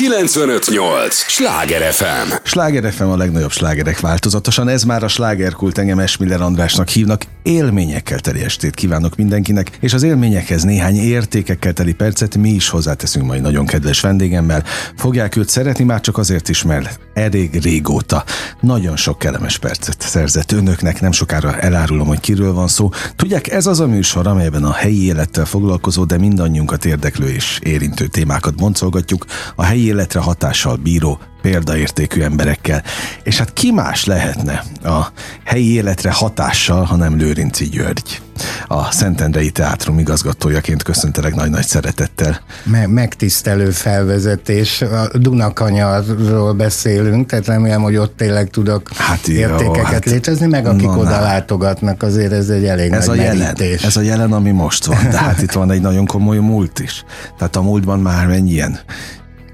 958! Sláger FM! Sláger FM a legnagyobb slágerek változatosan, ez már a slágerkult engem Esmiller Andrásnak hívnak. Élményekkel teli estét kívánok mindenkinek, és az élményekhez néhány értékekkel teli percet mi is hozzáteszünk majd nagyon kedves vendégemmel. Fogják őt szeretni már csak azért is, mert elég régóta nagyon sok kellemes percet szerzett önöknek, nem sokára elárulom, hogy kiről van szó. Tudják, ez az a műsor, amelyben a helyi élettel foglalkozó, de mindannyiunkat érdeklő és érintő témákat boncolgatjuk, a helyi életre hatással bíró példaértékű emberekkel. És hát ki más lehetne a helyi életre hatással, hanem Lőrinci György. A Szentendrei Teátrum igazgatójaként köszöntelek nagy-nagy szeretettel. Me- megtisztelő felvezetés. A Dunakanyarról beszélünk, tehát remélem, hogy ott tényleg tudok hát jó, értékeket hát, létrezni, meg akik na, oda na. látogatnak, azért ez egy elég ez nagy a jelen, Ez a jelen, ami most van, de hát itt van egy nagyon komoly múlt is. Tehát a múltban már mennyien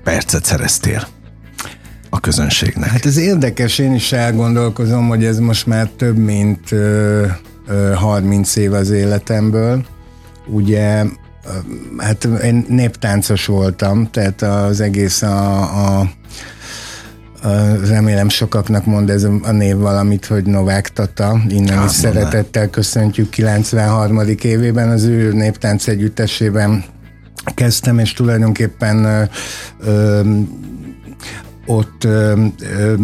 percet szereztél a közönségnek? Hát ez érdekes, én is elgondolkozom, hogy ez most már több mint ö, ö, 30 év az életemből. Ugye hát én néptáncos voltam, tehát az egész a, a remélem sokaknak mond ez a név valamit, hogy Novák Tata, innen hát, is szeretettel köszöntjük 93. évében az ő néptánc együttesében kezdtem, és tulajdonképpen ö, ö, ott ö, ö,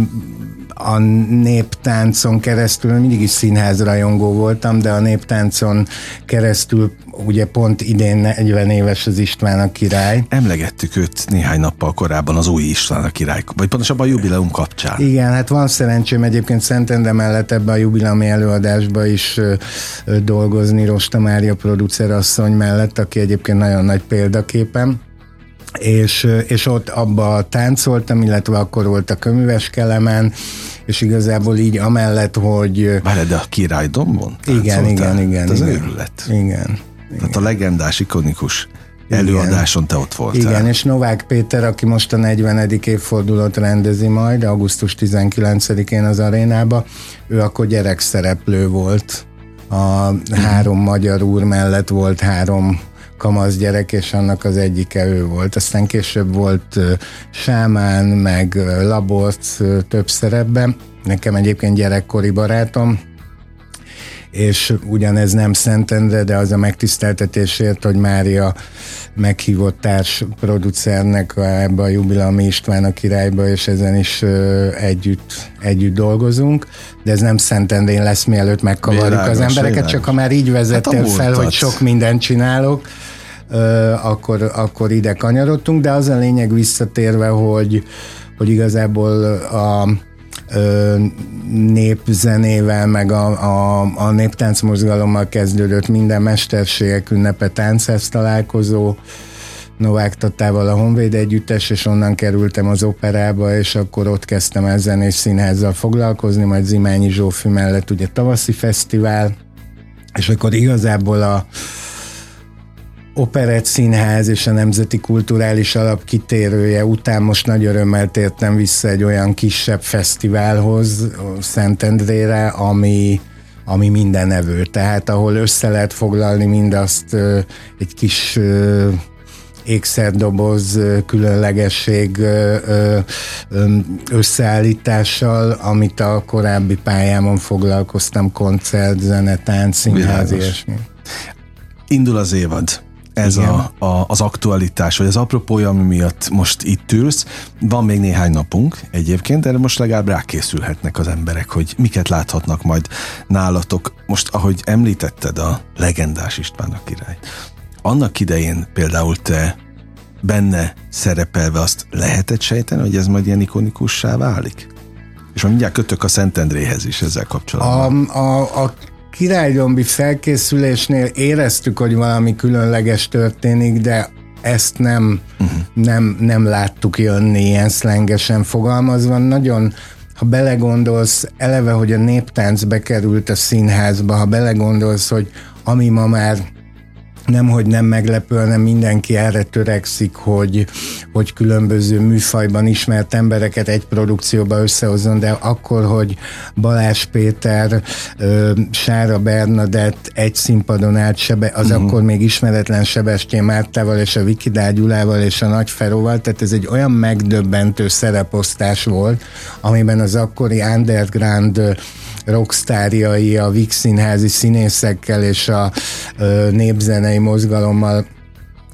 a néptáncon keresztül, mindig is színházrajongó voltam, de a néptáncon keresztül ugye pont idén 40 éves az István a király. Emlegettük őt néhány nappal korábban az új István a király, vagy pontosabban a jubileum kapcsán. Igen, hát van szerencsém egyébként Szentendre mellett ebbe a jubileumi előadásba is ö, ö, dolgozni Rosta Mária producerasszony mellett, aki egyébként nagyon nagy példaképem és, és ott abba táncoltam, illetve akkor volt a köműves kelemen, és igazából így amellett, hogy... Várj, de a király dombon Igen, igen, igen. Ez igen, őrület. Igen. Tehát a legendás, ikonikus előadáson te ott voltál. Igen, és Novák Péter, aki most a 40. évfordulót rendezi majd, augusztus 19-én az arénába, ő akkor gyerekszereplő volt. A három magyar úr mellett volt három kamasz gyerek, és annak az egyike ő volt. Aztán később volt Sámán, meg Laborc több szerepben. Nekem egyébként gyerekkori barátom, és ugyanez nem Szentendre, de az a megtiszteltetésért, hogy Mária meghívott társ producernek ebbe a Jubilami István a királyba, és ezen is együtt, együtt dolgozunk, de ez nem Szentendrén lesz, mielőtt megkavarjuk Világos, az embereket, világos. csak ha már így vezettél hát fel, hogy sok mindent csinálok, akkor, akkor ide kanyarodtunk, de az a lényeg visszatérve, hogy, hogy igazából a népzenével, meg a, a, a néptáncmozgalommal kezdődött minden mesterségek ünnepe táncház találkozó, Novák Tatával a Honvéd Együttes, és onnan kerültem az operába, és akkor ott kezdtem el zenés színházzal foglalkozni, majd Zimányi Zsófi mellett ugye tavaszi fesztivál, és akkor igazából a, Operett Színház és a Nemzeti Kulturális Alap kitérője után most nagy örömmel tértem vissza egy olyan kisebb fesztiválhoz, Szentendrére, ami, ami minden nevő. Tehát ahol össze lehet foglalni mindazt egy kis ékszerdoboz különlegesség összeállítással, amit a korábbi pályámon foglalkoztam, koncert, zene, tánc, színház, ilyesmi. Indul az évad ez a, a, az aktualitás, vagy az apropója, ami miatt most itt ülsz. Van még néhány napunk egyébként, de most legalább rákészülhetnek az emberek, hogy miket láthatnak majd nálatok. Most, ahogy említetted a legendás István a király, annak idején például te benne szerepelve azt lehetett sejteni, hogy ez majd ilyen ikonikussá válik? És mindjárt kötök a Szentendréhez is ezzel kapcsolatban. A, a, a királydombi felkészülésnél éreztük, hogy valami különleges történik, de ezt nem, uh-huh. nem, nem láttuk jönni ilyen szlengesen fogalmazva. Nagyon, ha belegondolsz, eleve, hogy a néptánc bekerült a színházba, ha belegondolsz, hogy ami ma már nem, hogy nem meglepő, hanem mindenki erre törekszik, hogy, hogy különböző műfajban ismert embereket egy produkcióba összehozzon, de akkor, hogy Balázs Péter, Sára Bernadett egy színpadon át, sebe, az uh-huh. akkor még ismeretlen Sebestyén Mártával és a Vikidár Gyulával és a Nagy Feróval, tehát ez egy olyan megdöbbentő szereposztás volt, amiben az akkori underground rockstárjai, a Vix színházi színészekkel és a ö, népzenei mozgalommal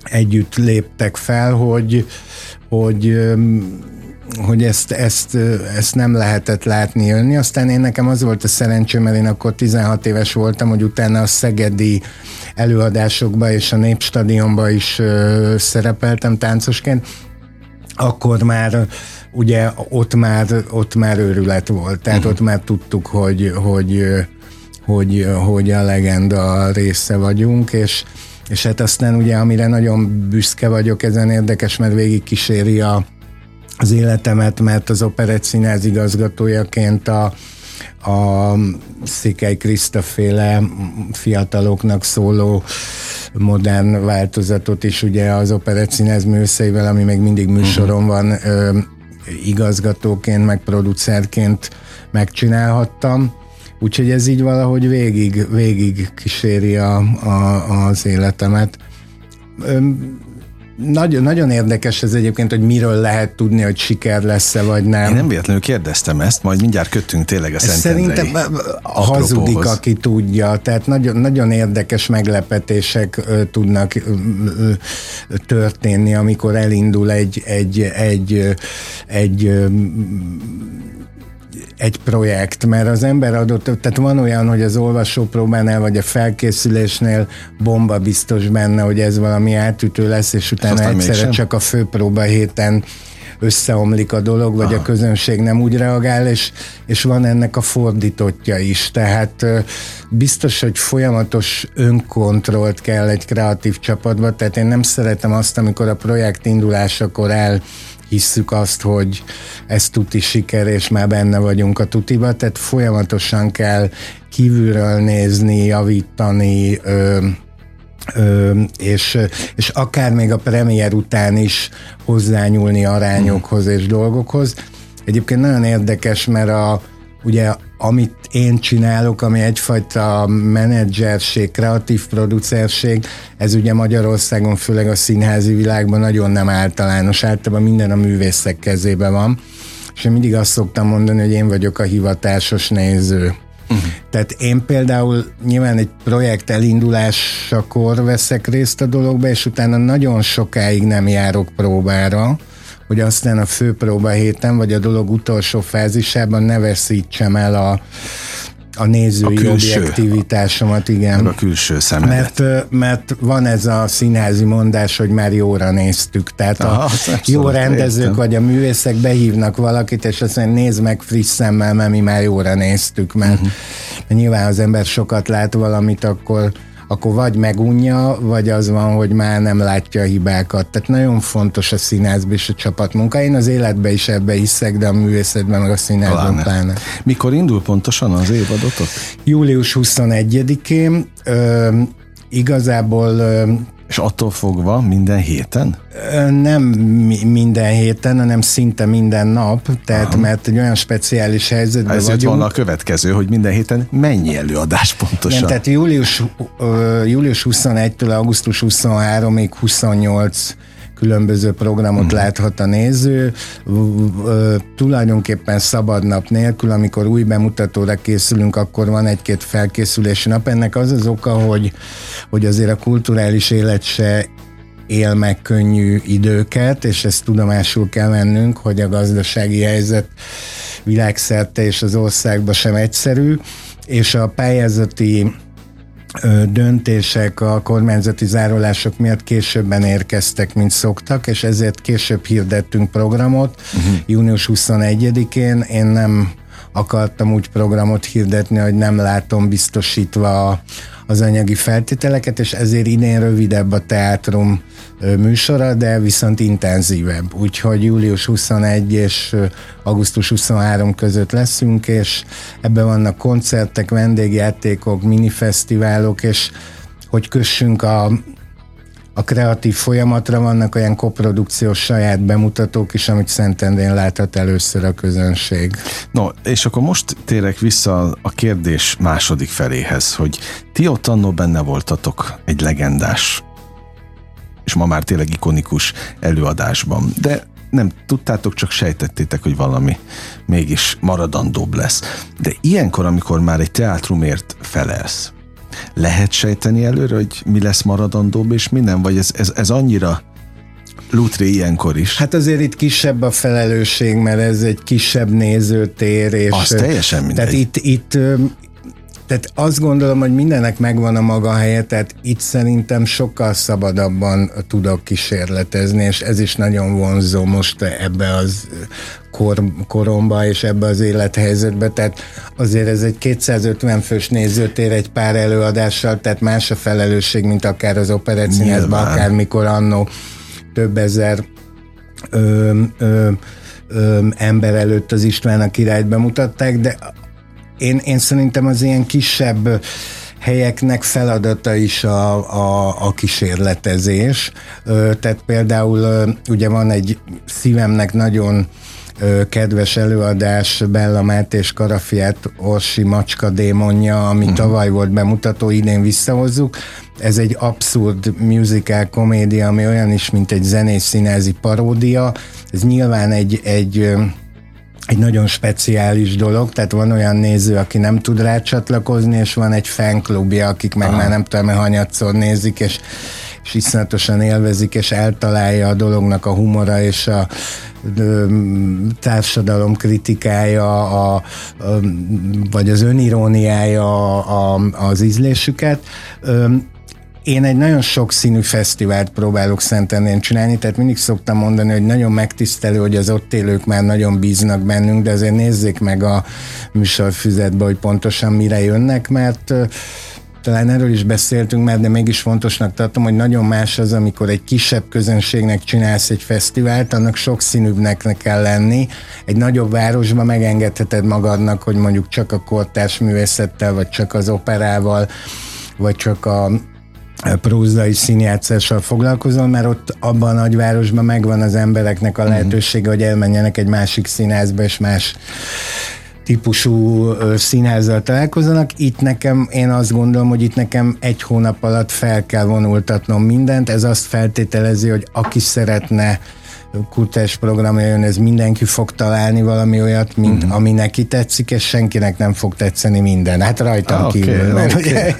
együtt léptek fel, hogy, hogy hogy ezt, ezt, ezt nem lehetett látni jönni. Aztán én nekem az volt a szerencsém, mert én akkor 16 éves voltam, hogy utána a szegedi előadásokba és a Népstadionba is ö, szerepeltem táncosként, akkor már ugye ott már, ott már őrület volt, tehát uh-huh. ott már tudtuk, hogy, hogy, hogy, hogy a legenda része vagyunk, és, és hát aztán ugye, amire nagyon büszke vagyok, ezen érdekes, mert végig kíséri a, az életemet, mert az Operett Színház igazgatójaként a, a Székely Kriszta féle fiataloknak szóló modern változatot is ugye az Operett Színház műszeivel, ami még mindig műsoron uh-huh. van, ö, igazgatóként, meg producerként megcsinálhattam. Úgyhogy ez így valahogy végig, végig kíséri a, a, az életemet. Nagyon, nagyon érdekes ez egyébként, hogy miről lehet tudni, hogy siker lesz-e, vagy nem. Én nem véletlenül kérdeztem ezt, majd mindjárt kötünk tényleg a Szent Szerintem hazudik, aki tudja. Tehát nagyon, nagyon érdekes meglepetések ö, tudnak ö, ö, történni, amikor elindul egy, egy, egy, egy, egy egy projekt, mert az ember adott, tehát van olyan, hogy az olvasópróbánál vagy a felkészülésnél bomba biztos benne, hogy ez valami átütő lesz, és utána egyszerre csak a főpróba héten összeomlik a dolog, vagy Aha. a közönség nem úgy reagál, és, és van ennek a fordítottja is. Tehát biztos, hogy folyamatos önkontrollt kell egy kreatív csapatba, tehát én nem szeretem azt, amikor a projekt indulásakor el hisszük azt, hogy ez tuti siker, és már benne vagyunk a tutiba, tehát folyamatosan kell kívülről nézni, javítani, ö, Ö, és, és akár még a premier után is hozzányúlni arányokhoz és dolgokhoz. Egyébként nagyon érdekes, mert a, ugye amit én csinálok, ami egyfajta menedzserség, kreatív producerség, ez ugye Magyarországon, főleg a színházi világban nagyon nem általános, általában minden a művészek kezében van, és én mindig azt szoktam mondani, hogy én vagyok a hivatásos néző. Uh-huh. Tehát én például nyilván egy projekt elindulásakor veszek részt a dologba, és utána nagyon sokáig nem járok próbára, hogy aztán a főpróba héten, vagy a dolog utolsó fázisában ne veszítsem el a, a nézői a külső, objektivitásomat, igen. a külső szemedet. Mert, mert van ez a színházi mondás, hogy már jóra néztük. Tehát Aha, a jó rendezők értem. vagy a művészek behívnak valakit, és azt mondja, nézd meg friss szemmel, mert mi már jóra néztük, mert uh-huh. nyilván az ember sokat lát valamit, akkor akkor vagy megunja, vagy az van, hogy már nem látja a hibákat. Tehát nagyon fontos a színházban és a csapatmunka. Én az életben is ebbe hiszek, de a művészetben meg a színházban pláne. pláne. Mikor indul pontosan az évadotok? Július 21-én. Ö, igazából ö, és attól fogva minden héten? Nem minden héten, hanem szinte minden nap, tehát Aha. mert egy olyan speciális helyzetben Ezért vagyunk. van a következő, hogy minden héten mennyi előadás pontosan? Igen, tehát július, július 21-től augusztus 23-ig 28 különböző programot uh-huh. láthat a néző, tulajdonképpen szabad nap nélkül, amikor új bemutatóra készülünk, akkor van egy-két felkészülési nap. Ennek az az oka, hogy, hogy azért a kulturális élet se él meg könnyű időket, és ezt tudomásul kell vennünk, hogy a gazdasági helyzet világszerte és az országban sem egyszerű, és a pályázati döntések a kormányzati zárolások miatt későbben érkeztek, mint szoktak, és ezért később hirdettünk programot. Uh-huh. Június 21-én én nem akartam úgy programot hirdetni, hogy nem látom biztosítva az anyagi feltételeket, és ezért idén rövidebb a teátrum műsora, de viszont intenzívebb. Úgyhogy július 21 és augusztus 23 között leszünk, és ebben vannak koncertek, vendégjátékok, minifesztiválok, és hogy kössünk a a kreatív folyamatra vannak olyan koprodukciós saját bemutatók is, amit Szentendén láthat először a közönség. No, és akkor most térek vissza a kérdés második feléhez, hogy ti ott annó benne voltatok egy legendás és ma már tényleg ikonikus előadásban. De nem tudtátok, csak sejtettétek, hogy valami mégis maradandóbb lesz. De ilyenkor, amikor már egy teátrumért felelsz, lehet sejteni előre, hogy mi lesz maradandóbb, és mi nem? Vagy ez, ez, ez annyira Lutri ilyenkor is. Hát azért itt kisebb a felelősség, mert ez egy kisebb nézőtér. És Az teljesen mindegy. Tehát itt, itt tehát azt gondolom, hogy mindennek megvan a maga helye, tehát itt szerintem sokkal szabadabban tudok kísérletezni, és ez is nagyon vonzó most ebbe az kor, koromba és ebbe az élethelyzetbe, tehát azért ez egy 250 fős nézőtér egy pár előadással, tehát más a felelősség, mint akár az operetszínházban, akár mikor annó több ezer ö, ö, ö, ember előtt az István a királyt bemutatták, de én, én szerintem az ilyen kisebb helyeknek feladata is a, a, a kísérletezés. Tehát például ugye van egy szívemnek nagyon kedves előadás Bella Máté és Karafiát Orsi Macska démonja, ami uh-huh. tavaly volt bemutató, idén visszahozzuk. Ez egy abszurd musical komédia, ami olyan is, mint egy zenés színázi paródia. Ez nyilván egy, egy egy nagyon speciális dolog, tehát van olyan néző, aki nem tud rá csatlakozni, és van egy fanklubja, akik meg Aha. már nem tudom, hanyatszor nézik, és, és iszonyatosan élvezik, és eltalálja a dolognak a humora és a társadalom kritikája, a, a, vagy az öniróniája a, a, az ízlésüket én egy nagyon sokszínű fesztivált próbálok Szentendén csinálni, tehát mindig szoktam mondani, hogy nagyon megtisztelő, hogy az ott élők már nagyon bíznak bennünk, de azért nézzék meg a műsorfüzetbe, hogy pontosan mire jönnek, mert talán erről is beszéltünk már, de mégis fontosnak tartom, hogy nagyon más az, amikor egy kisebb közönségnek csinálsz egy fesztivált, annak sokszínűbbnek kell lenni. Egy nagyobb városban megengedheted magadnak, hogy mondjuk csak a kortárs művészettel, vagy csak az operával, vagy csak a prózai színjátszással foglalkozol, mert ott abban a nagyvárosban megvan az embereknek a mhm. lehetősége, hogy elmenjenek egy másik színházba, és más típusú színházzal találkozanak. Itt nekem, én azt gondolom, hogy itt nekem egy hónap alatt fel kell vonultatnom mindent. Ez azt feltételezi, hogy aki szeretne kultúrás programja jön, ez mindenki fog találni valami olyat, mint uh-huh. ami neki tetszik, és senkinek nem fog tetszeni minden. Hát rajtam ah, kívül. Okay, mert okay. Ugye,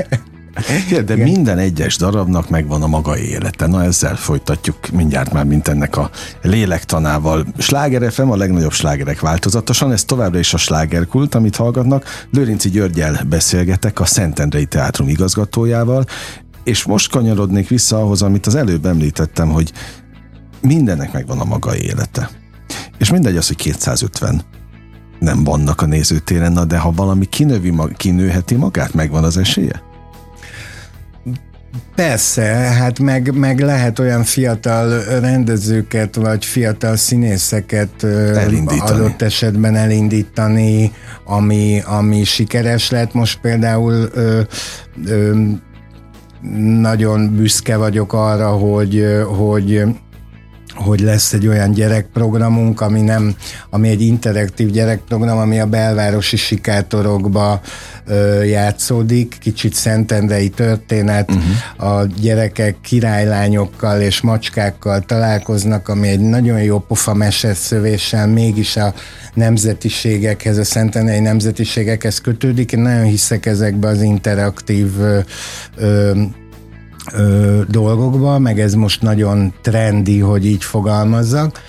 igen, de Igen. minden egyes darabnak megvan a maga élete. Na ezzel folytatjuk mindjárt már, mint ennek a lélektanával. Sláger FM a legnagyobb slágerek változatosan, ez továbbra is a slágerkult, amit hallgatnak. Lőrinci Györgyel beszélgetek, a Szentendrei Teátrum igazgatójával, és most kanyarodnék vissza ahhoz, amit az előbb említettem, hogy mindennek megvan a maga élete. És mindegy az, hogy 250 nem vannak a nézőtéren, na de ha valami kinövi, kinőheti magát, megvan az esélye? Persze, hát meg, meg lehet olyan fiatal rendezőket, vagy fiatal színészeket elindítani. adott esetben elindítani, ami, ami sikeres lett. Most például ö, ö, nagyon büszke vagyok arra, hogy, hogy hogy lesz egy olyan gyerekprogramunk, ami nem, ami egy interaktív gyerekprogram, ami a belvárosi sikátorokba ö, játszódik, kicsit szentendrei történet, uh-huh. a gyerekek királylányokkal és macskákkal találkoznak, ami egy nagyon jó pofa meseszövéssel mégis a nemzetiségekhez, a szentendrei nemzetiségekhez kötődik. Én nagyon hiszek ezekbe az interaktív ö, ö, ö, dolgokba, meg ez most nagyon trendi, hogy így fogalmazzak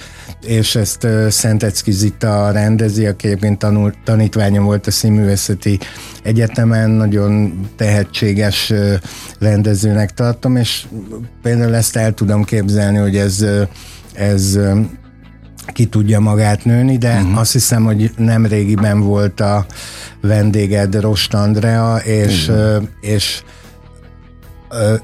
és ezt uh, Szentecki Zita rendezi, aki egyébként tanult, tanítványom volt a Színművészeti Egyetemen, nagyon tehetséges uh, rendezőnek tartom, és például ezt el tudom képzelni, hogy ez, uh, ez uh, ki tudja magát nőni, de uh-huh. azt hiszem, hogy nem régiben volt a vendéged Rost Andrea, és, uh-huh. és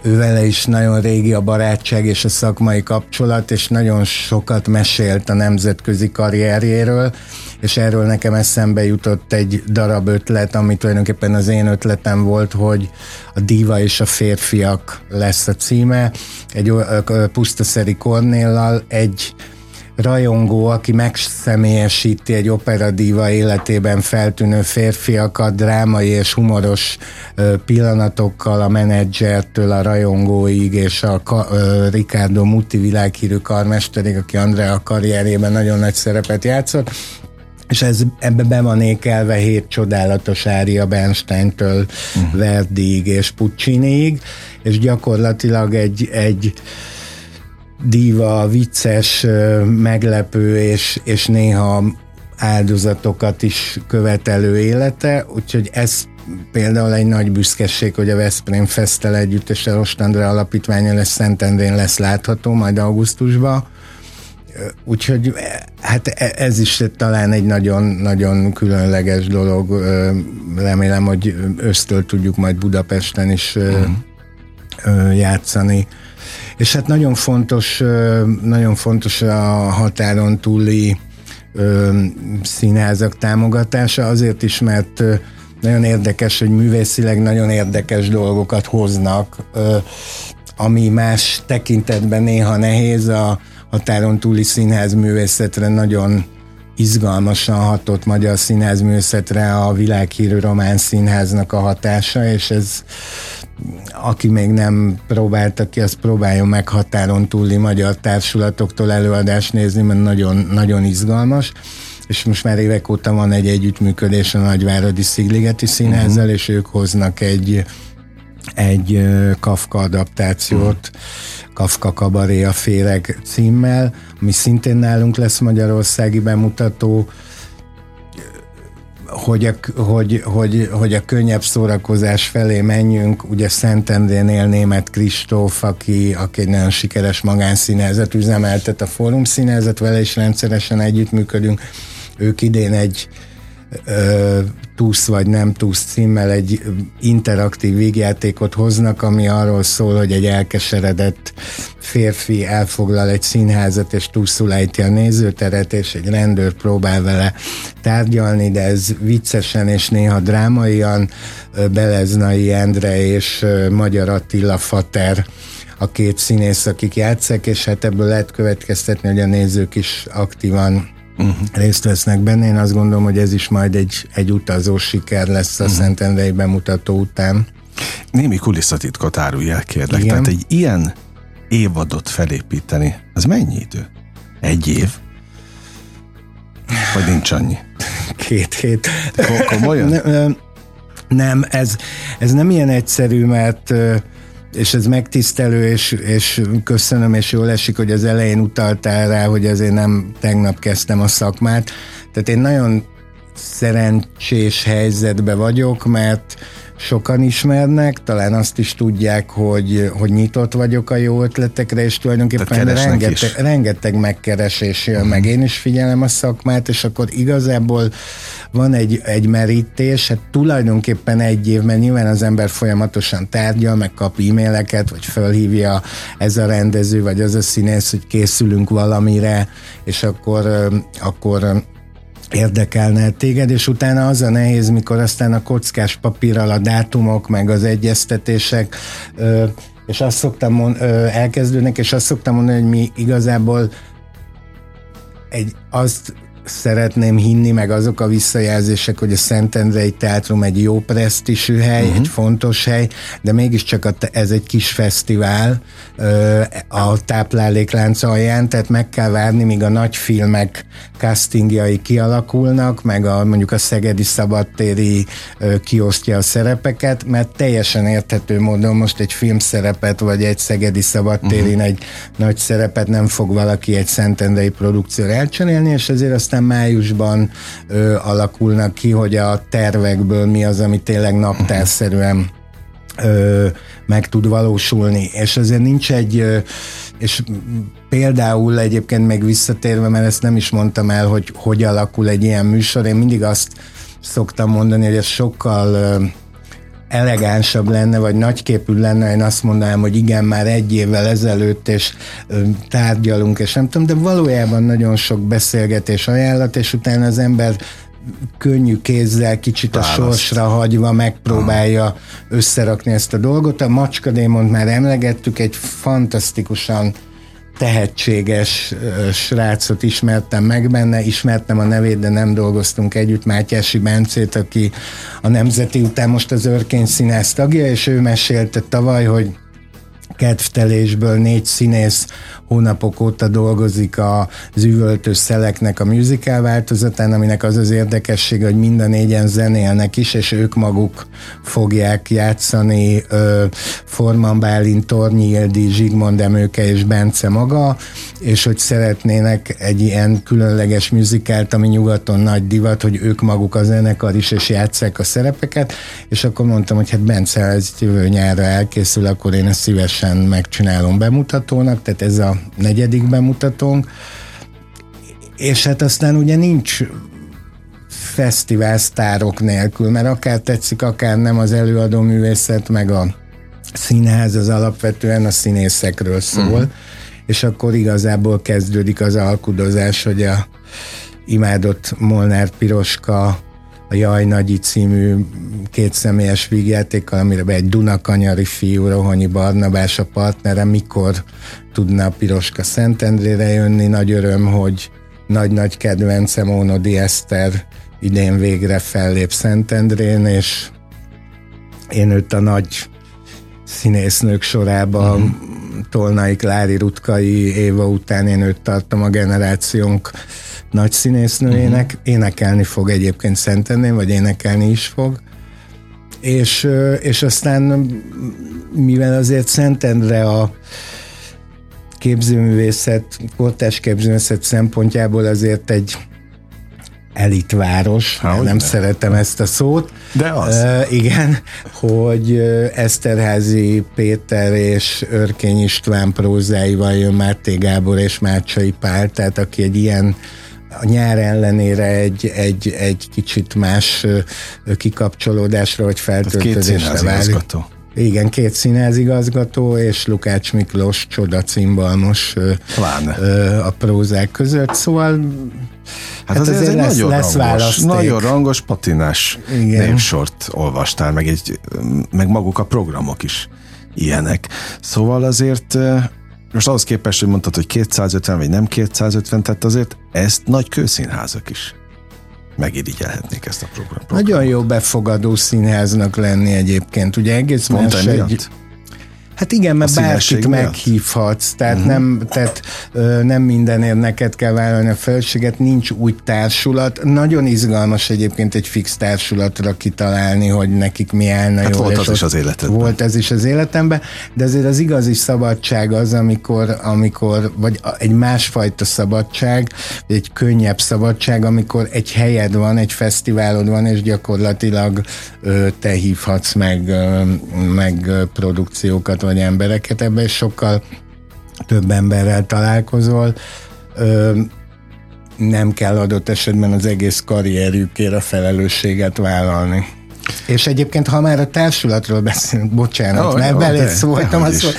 ő vele is nagyon régi a barátság és a szakmai kapcsolat, és nagyon sokat mesélt a nemzetközi karrierjéről, és erről nekem eszembe jutott egy darab ötlet, ami tulajdonképpen az én ötletem volt, hogy a Diva és a férfiak lesz a címe, egy pusztaszeri Kornéllal egy rajongó, aki megszemélyesíti egy operadíva életében feltűnő férfiakat drámai és humoros pillanatokkal a menedzsertől a rajongóig és a Ricardo Muti világhírű karmesterig, aki Andrea karrierében nagyon nagy szerepet játszott, és ez, ebbe be van ékelve hét csodálatos ária Bernsteintől uh-huh. Verdiig és Pucciniig, és gyakorlatilag egy, egy díva, vicces, meglepő és, és néha áldozatokat is követelő élete, úgyhogy ez például egy nagy büszkeség, hogy a Veszprém Fesztel együtt és a Rostandra alapítványa lesz Szentendrén lesz látható majd augusztusban. Úgyhogy hát e, ez is talán egy nagyon-nagyon különleges dolog. Remélem, hogy ösztől tudjuk majd Budapesten is uh-huh. játszani és hát nagyon fontos, nagyon fontos a határon túli színházak támogatása, azért is, mert nagyon érdekes, hogy művészileg nagyon érdekes dolgokat hoznak, ami más tekintetben néha nehéz, a határon túli színház művészetre nagyon izgalmasan hatott magyar színházművészetre a világhírű román színháznak a hatása, és ez aki még nem próbálta ki, az próbáljon meg határon túli magyar társulatoktól előadást nézni, mert nagyon, nagyon izgalmas és most már évek óta van egy együttműködés a Nagyváradi Szigligeti Színházzal, uh-huh. és ők hoznak egy egy Kafka adaptációt, uh-huh. Kafka Kabaré a Féreg címmel, ami szintén nálunk lesz magyarországi bemutató, hogy a, hogy, hogy, hogy a könnyebb szórakozás felé menjünk, ugye Szentendrénél német Kristóf, aki, aki egy nagyon sikeres magánszínezet üzemeltet a Fórum színezet, vele is rendszeresen együttműködünk. Ők idén egy Tusz vagy nem Tusz címmel egy interaktív vígjátékot hoznak, ami arról szól, hogy egy elkeseredett férfi elfoglal egy színházat, és túszul ejti a nézőteret, és egy rendőr próbál vele tárgyalni, de ez viccesen és néha drámaian Beleznai Endre és Magyar Attila Fater a két színész, akik játszák, és hát ebből lehet következtetni, hogy a nézők is aktívan uh-huh. részt vesznek benne. Én azt gondolom, hogy ez is majd egy, egy utazó siker lesz a uh-huh. Szentendrei bemutató után. Némi kulisszatitkot árulj el, kérlek. Igen. Tehát egy ilyen évadot felépíteni, az mennyi idő? Egy év? Vagy nincs annyi? Két hét. Komolyan? Nem, nem ez, ez nem ilyen egyszerű, mert és ez megtisztelő, és, és köszönöm, és jól esik, hogy az elején utaltál rá, hogy azért nem tegnap kezdtem a szakmát. Tehát én nagyon szerencsés helyzetbe vagyok, mert sokan ismernek, talán azt is tudják, hogy, hogy nyitott vagyok a jó ötletekre, és tulajdonképpen rengeteg, rengeteg megkeresés jön, mm. meg én is figyelem a szakmát, és akkor igazából van egy, egy merítés, hát tulajdonképpen egy év, mert nyilván az ember folyamatosan tárgyal, meg kap e-maileket, vagy fölhívja ez a rendező, vagy az a színész, hogy készülünk valamire, és akkor, akkor érdekelne téged, és utána az a nehéz, mikor aztán a kockás papírral a dátumok, meg az egyeztetések, és azt szoktam mond, elkezdődnek, és azt szoktam mondani, hogy mi igazából egy, azt szeretném hinni, meg azok a visszajelzések, hogy a Szentendrei Teátrum egy jó presztisű hely, uh-huh. egy fontos hely, de mégiscsak a, ez egy kis fesztivál a tápláléklánc alján, tehát meg kell várni, míg a nagy filmek castingjai kialakulnak, meg a, mondjuk a Szegedi Szabadtéri kiosztja a szerepeket, mert teljesen érthető módon most egy filmszerepet, vagy egy Szegedi Szabadtérin uh-huh. egy nagy szerepet nem fog valaki egy Szentendrei produkcióra elcsenélni, és ezért aztán aztán májusban ö, alakulnak ki, hogy a tervekből mi az, ami tényleg naptárszerűen ö, meg tud valósulni. És ezért nincs egy, ö, és például egyébként meg visszatérve, mert ezt nem is mondtam el, hogy hogy alakul egy ilyen műsor, én mindig azt szoktam mondani, hogy ez sokkal ö, elegánsabb lenne, vagy nagyképű lenne, én azt mondanám, hogy igen, már egy évvel ezelőtt, és tárgyalunk, és nem tudom, de valójában nagyon sok beszélgetés ajánlat, és utána az ember könnyű kézzel, kicsit a Választ. sorsra hagyva megpróbálja összerakni ezt a dolgot. A macskadémont már emlegettük, egy fantasztikusan tehetséges srácot ismertem meg benne, ismertem a nevét, de nem dolgoztunk együtt, Mátyási Bencét, aki a Nemzeti után most az Örkény színász tagja, és ő mesélte tavaly, hogy kedvtelésből négy színész hónapok óta dolgozik az üvöltő szeleknek a musical változatán, aminek az az érdekessége, hogy mind a négyen zenélnek is, és ők maguk fogják játszani Forman Bálint, Tornyi Ildi, Zsigmond Emőke és Bence maga, és hogy szeretnének egy ilyen különleges musicalt, ami nyugaton nagy divat, hogy ők maguk a zenekar is, és játsszák a szerepeket, és akkor mondtam, hogy hát Bence, ez jövő nyárra elkészül, akkor én ezt szívesen megcsinálom bemutatónak, tehát ez a negyedik bemutatónk, és hát aztán ugye nincs fesztivál sztárok nélkül, mert akár tetszik, akár nem az előadó művészet, meg a színház az alapvetően a színészekről szól, uh-huh. és akkor igazából kezdődik az alkudozás, hogy a imádott Molnár Piroska a Jaj Nagyi című kétszemélyes vígjátékkal, amire egy Dunakanyari fiú, Rohonyi Barnabás a partnere, mikor tudna a Piroska Szentendrére jönni. Nagy öröm, hogy nagy-nagy kedvencem Ónodi Eszter idén végre fellép Szentendrén, és én őt a nagy színésznők sorába mm. Tolnai Klári Rutkai Éva után én őt tartom a generációnk nagy színésznőjének, uh-huh. énekelni fog egyébként Szentendén, vagy énekelni is fog. És, és aztán mivel azért Szentendre a képzőművészet, kortás képzőművészet szempontjából azért egy elitváros, Há, nem ne. szeretem ezt a szót. De az. Uh, igen, hogy Eszterházi Péter és Örkény István prózáival jön Máté Gábor és Márcsai Pál, tehát aki egy ilyen a nyár ellenére egy, egy, egy kicsit más kikapcsolódásra vagy feltöltődésre válik. Igen, két színházigazgató és Lukács Miklós csoda cimbalmos a prózák között, szóval Hát, hát azért, azért lesz, nagyon lesz rangos, nagyon rangos patinás Igen. olvastál, meg, egy, meg maguk a programok is ilyenek. Szóval azért most ahhoz képest, hogy mondtad, hogy 250 vagy nem 250, tehát azért ezt nagy kőszínházak is megirigyelhetnék ezt a programot. Nagyon jó befogadó színháznak lenni egyébként. Ugye egész Pont más egy, Hát igen, mert bárkit meghívhatsz, tehát, uh-huh. nem, tehát ö, nem mindenért neked kell vállalni a felséget, nincs úgy társulat. Nagyon izgalmas egyébként egy fix társulatra kitalálni, hogy nekik mi állna hát jó. volt az is az életemben. Volt ez is az életemben, de azért az igazi szabadság az, amikor, amikor vagy egy másfajta szabadság, egy könnyebb szabadság, amikor egy helyed van, egy fesztiválod van, és gyakorlatilag ö, te hívhatsz meg, ö, meg produkciókat vagy embereket, ebben sokkal több emberrel találkozol, ö, nem kell adott esetben az egész karrierjükért a felelősséget vállalni. És egyébként, ha már a társulatról beszélünk, bocsánat, oh, mert belét szóltam, az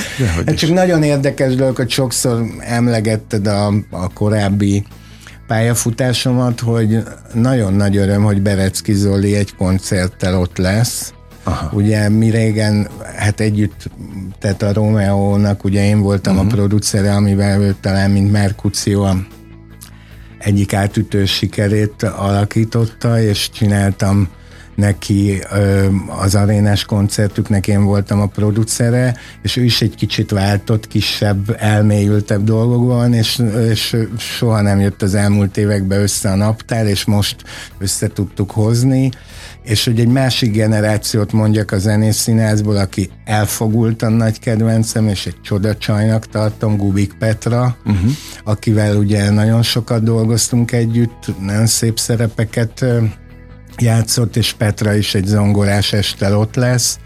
hát csak nagyon érdekes dolog, hogy sokszor emlegetted a, a korábbi pályafutásomat, hogy nagyon nagy öröm, hogy Berecki Zoli egy koncerttel ott lesz, Aha. Ugye mi régen, hát együtt, tehát a Romeo-nak ugye én voltam uh-huh. a mhm. producere, amivel ő talán, mint Mercutio a egyik átütő sikerét alakította, és csináltam neki az arénás koncertüknek én voltam a producere, és ő is egy kicsit váltott, kisebb, elmélyültebb dolgokban, és, és soha nem jött az elmúlt években össze a naptár, és most össze tudtuk hozni, és hogy egy másik generációt mondjak a zenész színházból, aki elfogultan nagy kedvencem, és egy csodacsajnak tartom, Gubik Petra, uh-huh. akivel ugye nagyon sokat dolgoztunk együtt, nagyon szép szerepeket játszott, és Petra is egy zongorás estel ott lesz.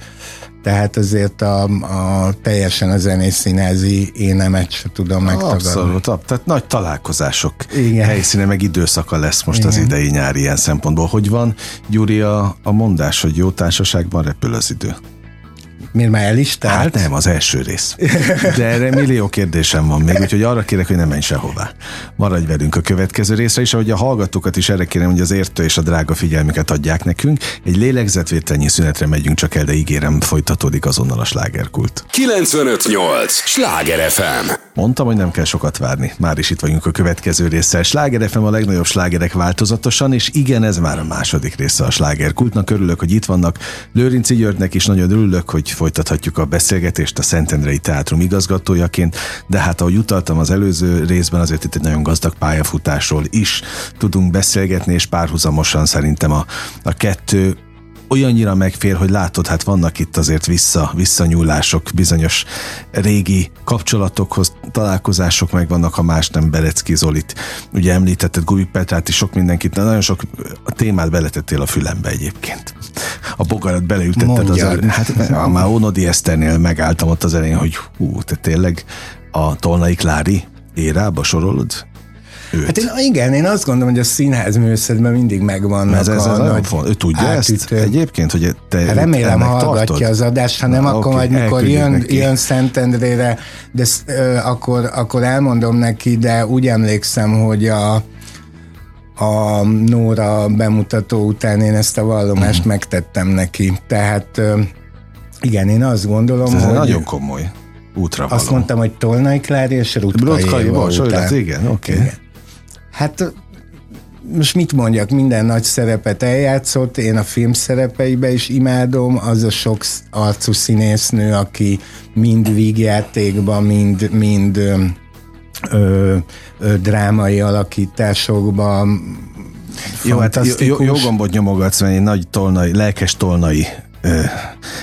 tehát azért a, a teljesen a zenés színházi énemet se tudom megtagadni. Abszolút, tehát nagy találkozások Igen. helyszíne, meg időszaka lesz most Igen. az idei nyári ilyen szempontból. Hogy van, Gyuri, a, a mondás, hogy jó társaságban repül az idő? Miért már elistált? Hát nem, az első rész. De erre millió kérdésem van még, úgyhogy arra kérek, hogy ne menj sehová. Maradj velünk a következő részre, és ahogy a hallgatókat is erre kérem, hogy az értő és a drága figyelmüket adják nekünk. Egy lélegzetvételnyi szünetre megyünk csak el, de ígérem, folytatódik azonnal a slágerkult. 958! Sláger FM! Mondtam, hogy nem kell sokat várni. Már is itt vagyunk a következő résszel. Sláger FM a legnagyobb slágerek változatosan, és igen, ez már a második része a slágerkultnak. Örülök, hogy itt vannak. Lőrinci Györgynek is nagyon örülök, hogy folytathatjuk a beszélgetést a Szentendrei Teátrum igazgatójaként, de hát ahogy utaltam az előző részben, azért itt egy nagyon gazdag pályafutásról is tudunk beszélgetni, és párhuzamosan szerintem a, a kettő olyannyira megfér, hogy látod, hát vannak itt azért vissza, visszanyúlások, bizonyos régi kapcsolatokhoz, találkozások meg vannak, ha más nem Berecki Zolit. Ugye említetted Gubi Petrát is sok mindenkit, de nagyon sok témát beletettél a fülembe egyébként. A bogarat beleütetted az elő. Hát már Onodi Eszternél megálltam ott az elején, hogy hú, te tényleg a Tolnai Klári érába sorolod? őt. Hát én, igen, én azt gondolom, hogy a színház művészetben mindig megvan. Ez, ez, ez a, font, ő tudja átütő. ezt egyébként, hogy te hát Remélem hallgatja tartod? az adást, ha nem, Na, akkor okay, majd mikor jön, jön Szentendrére, de ö, akkor, akkor elmondom neki, de úgy emlékszem, hogy a a Nóra bemutató után én ezt a vallomást mm. megtettem neki. Tehát igen, én azt gondolom, Ez hogy... nagyon komoly útra való. Azt mondtam, hogy Tolnai Klári és Rutka Rutka Éva után. Igen, oké. Okay. Hát most mit mondjak, minden nagy szerepet eljátszott, én a film szerepeibe is imádom, az a sok arcú színésznő, aki mind vígjátékban, mind, mind ö, ö, ö, drámai alakításokban jó, hát jó, jó gombot nyomogatsz, mert egy nagy tolnai, lelkes tolnai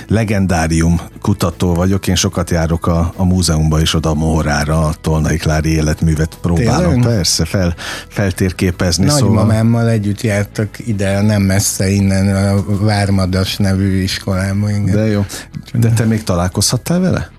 legendárium kutató vagyok, én sokat járok a, a múzeumban is oda a Mohorára, a Tolnai Klári életművet próbálom Tényleg? persze fel, feltérképezni. Nagymamámmal szóval... együtt jártak ide, nem messze innen, a Vármadas nevű iskolába. Igen. De jó. De te még találkozhattál vele?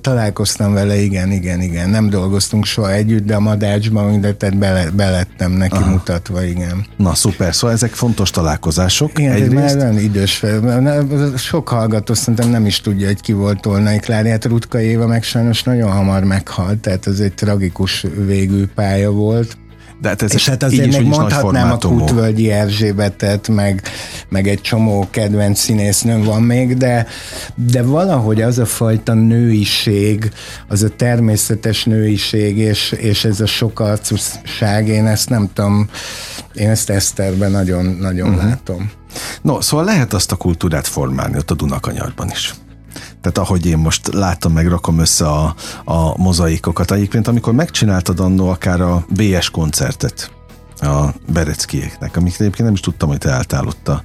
Találkoztam vele, igen, igen, igen. Nem dolgoztunk soha együtt, de a madácsban mindent bele, belettem neki Aha. mutatva, igen. Na szuper, szóval ezek fontos találkozások. Igen, Egyrészt... már olyan idős fel. Sok hallgató szerintem nem is tudja, hogy ki volt Tolnai Klári. Hát Rutka Éva meg sajnos nagyon hamar meghalt, tehát ez egy tragikus végű pálya volt. De hát ez és hát azért még mondhatnám a Kutvölgyi Erzsébetet, meg, meg egy csomó kedvenc színésznőm van még, de, de valahogy az a fajta nőiség, az a természetes nőiség, és, és ez a sokarcúság, én ezt nem tudom, én ezt Eszterben nagyon, nagyon uh-huh. látom. No, szóval lehet azt a kultúrát formálni ott a Dunakanyarban is. Tehát ahogy én most látom, meg rakom össze a, a mozaikokat. Egyébként, amikor megcsináltad annó akár a BS koncertet, a Bereckieknek, amit egyébként nem is tudtam, hogy te álltál ott a,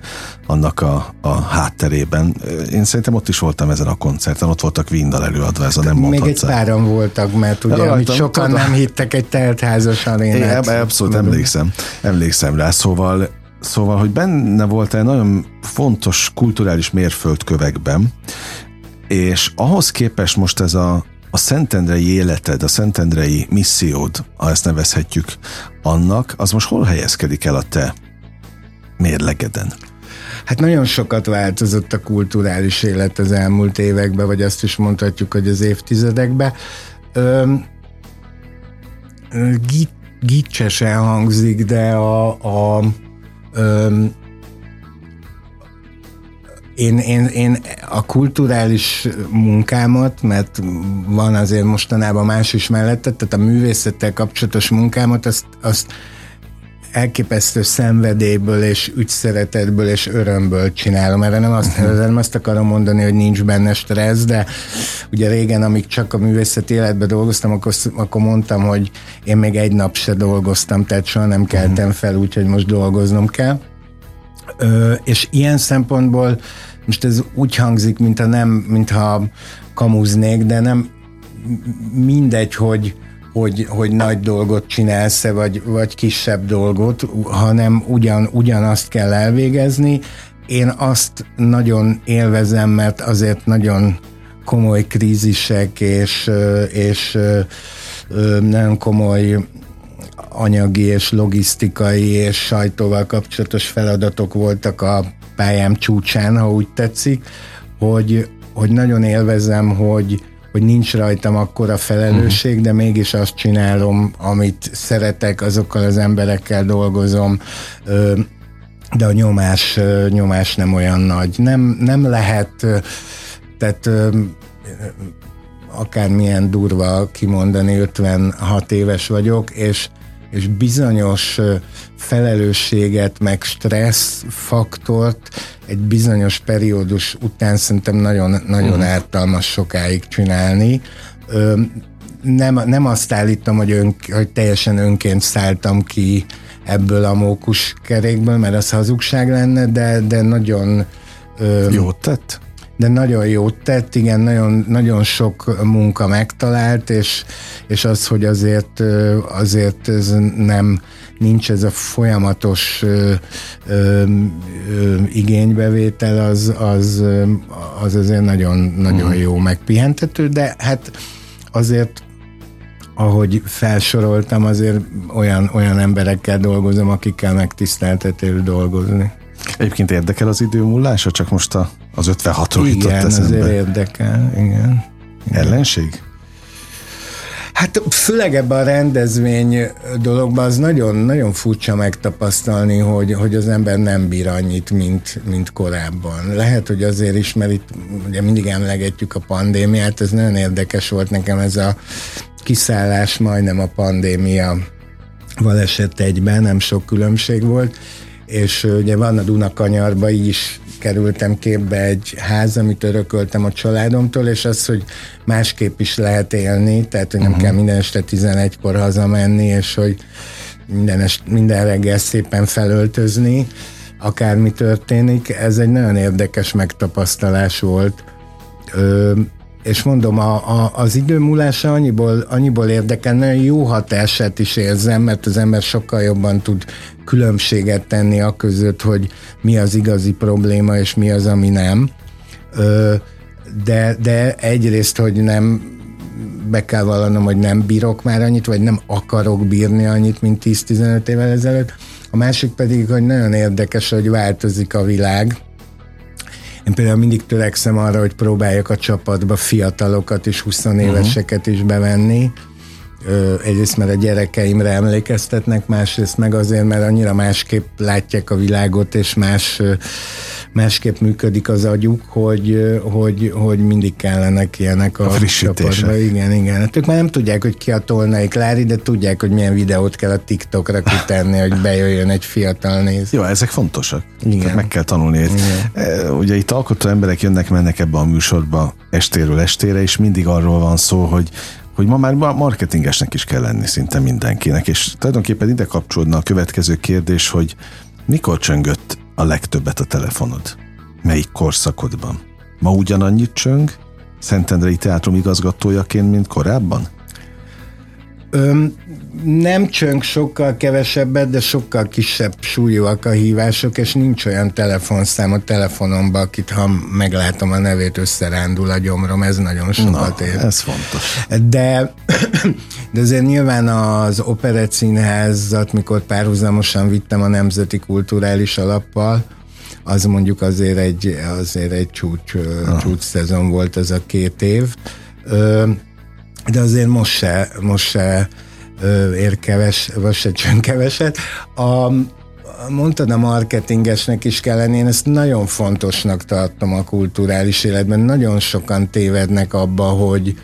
annak a, a hátterében. Én szerintem ott is voltam ezen a koncerten, ott voltak Vindal előadva, ez a nem Még egy páran voltak, mert ugye, Rajtam, amit sokan tudom. nem hittek egy teltházas arénát. Igen, abszolút emlékszem, emlékszem rá, szóval Szóval, hogy benne volt egy nagyon fontos kulturális mérföldkövekben, és ahhoz képest most ez a, a szentendrei életed, a szentendrei missziód, ha ezt nevezhetjük annak, az most hol helyezkedik el a te mérlegeden? Hát nagyon sokat változott a kulturális élet az elmúlt években, vagy azt is mondhatjuk, hogy az évtizedekben. Öm, gicsesen hangzik, de a, a öm, én, én, én a kulturális munkámat, mert van azért mostanában más is mellette, tehát a művészettel kapcsolatos munkámat, azt, azt elképesztő szenvedélyből és ügyszeretetből és örömből csinálom. Erre nem azt, nem azt akarom mondani, hogy nincs benne stressz, de ugye régen, amíg csak a művészeti életben dolgoztam, akkor, akkor mondtam, hogy én még egy nap se dolgoztam, tehát soha nem keltem fel úgy, hogy most dolgoznom kell. Ö, és ilyen szempontból most ez úgy hangzik, mintha nem, mintha kamuznék, de nem mindegy, hogy, hogy, hogy nagy dolgot csinálsz vagy, vagy kisebb dolgot, hanem ugyan, ugyanazt kell elvégezni, én azt nagyon élvezem, mert azért nagyon komoly krízisek és, és nagyon komoly anyagi és logisztikai és sajtóval kapcsolatos feladatok voltak a pályám csúcsán, ha úgy tetszik, hogy, hogy nagyon élvezem, hogy, hogy nincs rajtam akkora felelősség, uh-huh. de mégis azt csinálom, amit szeretek, azokkal az emberekkel dolgozom, de a nyomás, nyomás nem olyan nagy. Nem, nem lehet, tehát akármilyen durva kimondani, 56 éves vagyok, és és bizonyos felelősséget, meg stressz faktort egy bizonyos periódus után szerintem nagyon, nagyon uh-huh. ártalmas sokáig csinálni. Nem, nem azt állítom, hogy, ön, hogy teljesen önként szálltam ki ebből a mókus kerékből, mert az hazugság lenne, de, de nagyon... Jót tett? De nagyon jót tett, igen, nagyon, nagyon sok munka megtalált, és, és az, hogy azért, azért ez nem, nincs ez a folyamatos ö, ö, ö, igénybevétel, az, az, az azért nagyon, nagyon uh-huh. jó megpihentető, de hát azért ahogy felsoroltam, azért olyan, olyan emberekkel dolgozom, akikkel megtiszteltető dolgozni. Egyébként érdekel az idő múlása, csak most a, az 56-ról jutott eszembe. azért érdekel, igen. igen. Ellenség? Hát főleg ebben a rendezvény dologban az nagyon, nagyon furcsa megtapasztalni, hogy, hogy az ember nem bír annyit, mint, mint korábban. Lehet, hogy azért is, mert itt ugye mindig emlegetjük a pandémiát, ez nagyon érdekes volt nekem ez a kiszállás majdnem a pandémia esett egyben, nem sok különbség volt, és ugye van a Dunakanyarba, így is kerültem képbe egy ház, amit örököltem a családomtól, és az, hogy másképp is lehet élni, tehát hogy nem uh-huh. kell minden este 11-kor hazamenni, és hogy minden, est, minden reggel szépen felöltözni, akármi történik, ez egy nagyon érdekes megtapasztalás volt. Ö, és mondom, a, a, az idő múlása annyiból, annyiból érdekel, nagyon jó hatását is érzem, mert az ember sokkal jobban tud különbséget tenni a között, hogy mi az igazi probléma, és mi az, ami nem. Ö, de, de egyrészt, hogy nem be kell vallanom, hogy nem bírok már annyit, vagy nem akarok bírni annyit, mint 10-15 évvel ezelőtt. A másik pedig, hogy nagyon érdekes, hogy változik a világ, én például mindig törekszem arra, hogy próbáljak a csapatba fiatalokat és 20 éveseket is bevenni, egyrészt mert a gyerekeimre emlékeztetnek, másrészt meg azért, mert annyira másképp látják a világot, és más, másképp működik az agyuk, hogy, hogy, hogy mindig kellenek ilyenek a, a csapatba. Igen, igen. Hát ők már nem tudják, hogy ki a Tolnai Klári, de tudják, hogy milyen videót kell a TikTokra kitenni, hogy bejöjjön egy fiatal néz. Jó, ezek fontosak. Igen. Tehát meg kell tanulni. Igen. Ugye itt alkotó emberek jönnek, mennek ebbe a műsorba estéről estére, és mindig arról van szó, hogy hogy ma már marketingesnek is kell lenni szinte mindenkinek, és tulajdonképpen ide kapcsolódna a következő kérdés, hogy mikor csöngött a legtöbbet a telefonod? Melyik korszakodban? Ma ugyanannyit csöng, Szentendrei Teátrum igazgatójaként, mint korábban? Öm, nem csönk sokkal kevesebbet, de sokkal kisebb súlyúak a hívások, és nincs olyan telefonszám a telefonomban, akit ha meglátom a nevét, összerándul a gyomrom, ez nagyon sokat ér. ez fontos. De, de azért nyilván az Operett Színházat, mikor párhuzamosan vittem a Nemzeti Kulturális Alappal, az mondjuk azért egy, azért egy csúcs, csúcs szezon volt ez a két év. De azért most se, most se ér keves, vagy se keveset. A, mondtad a marketingesnek is kell én ezt nagyon fontosnak tartom a kulturális életben. Nagyon sokan tévednek abba, hogy,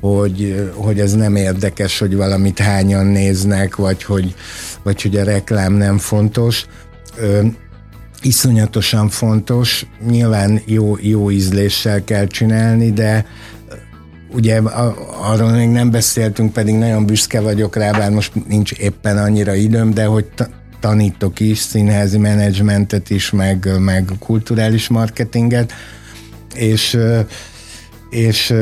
hogy, hogy ez nem érdekes, hogy valamit hányan néznek, vagy hogy, vagy hogy a reklám nem fontos. Ö, iszonyatosan fontos, nyilván jó, jó ízléssel kell csinálni, de ugye arról még nem beszéltünk, pedig nagyon büszke vagyok rá, bár most nincs éppen annyira időm, de hogy tanítok is színházi menedzsmentet is, meg, meg kulturális marketinget, és, és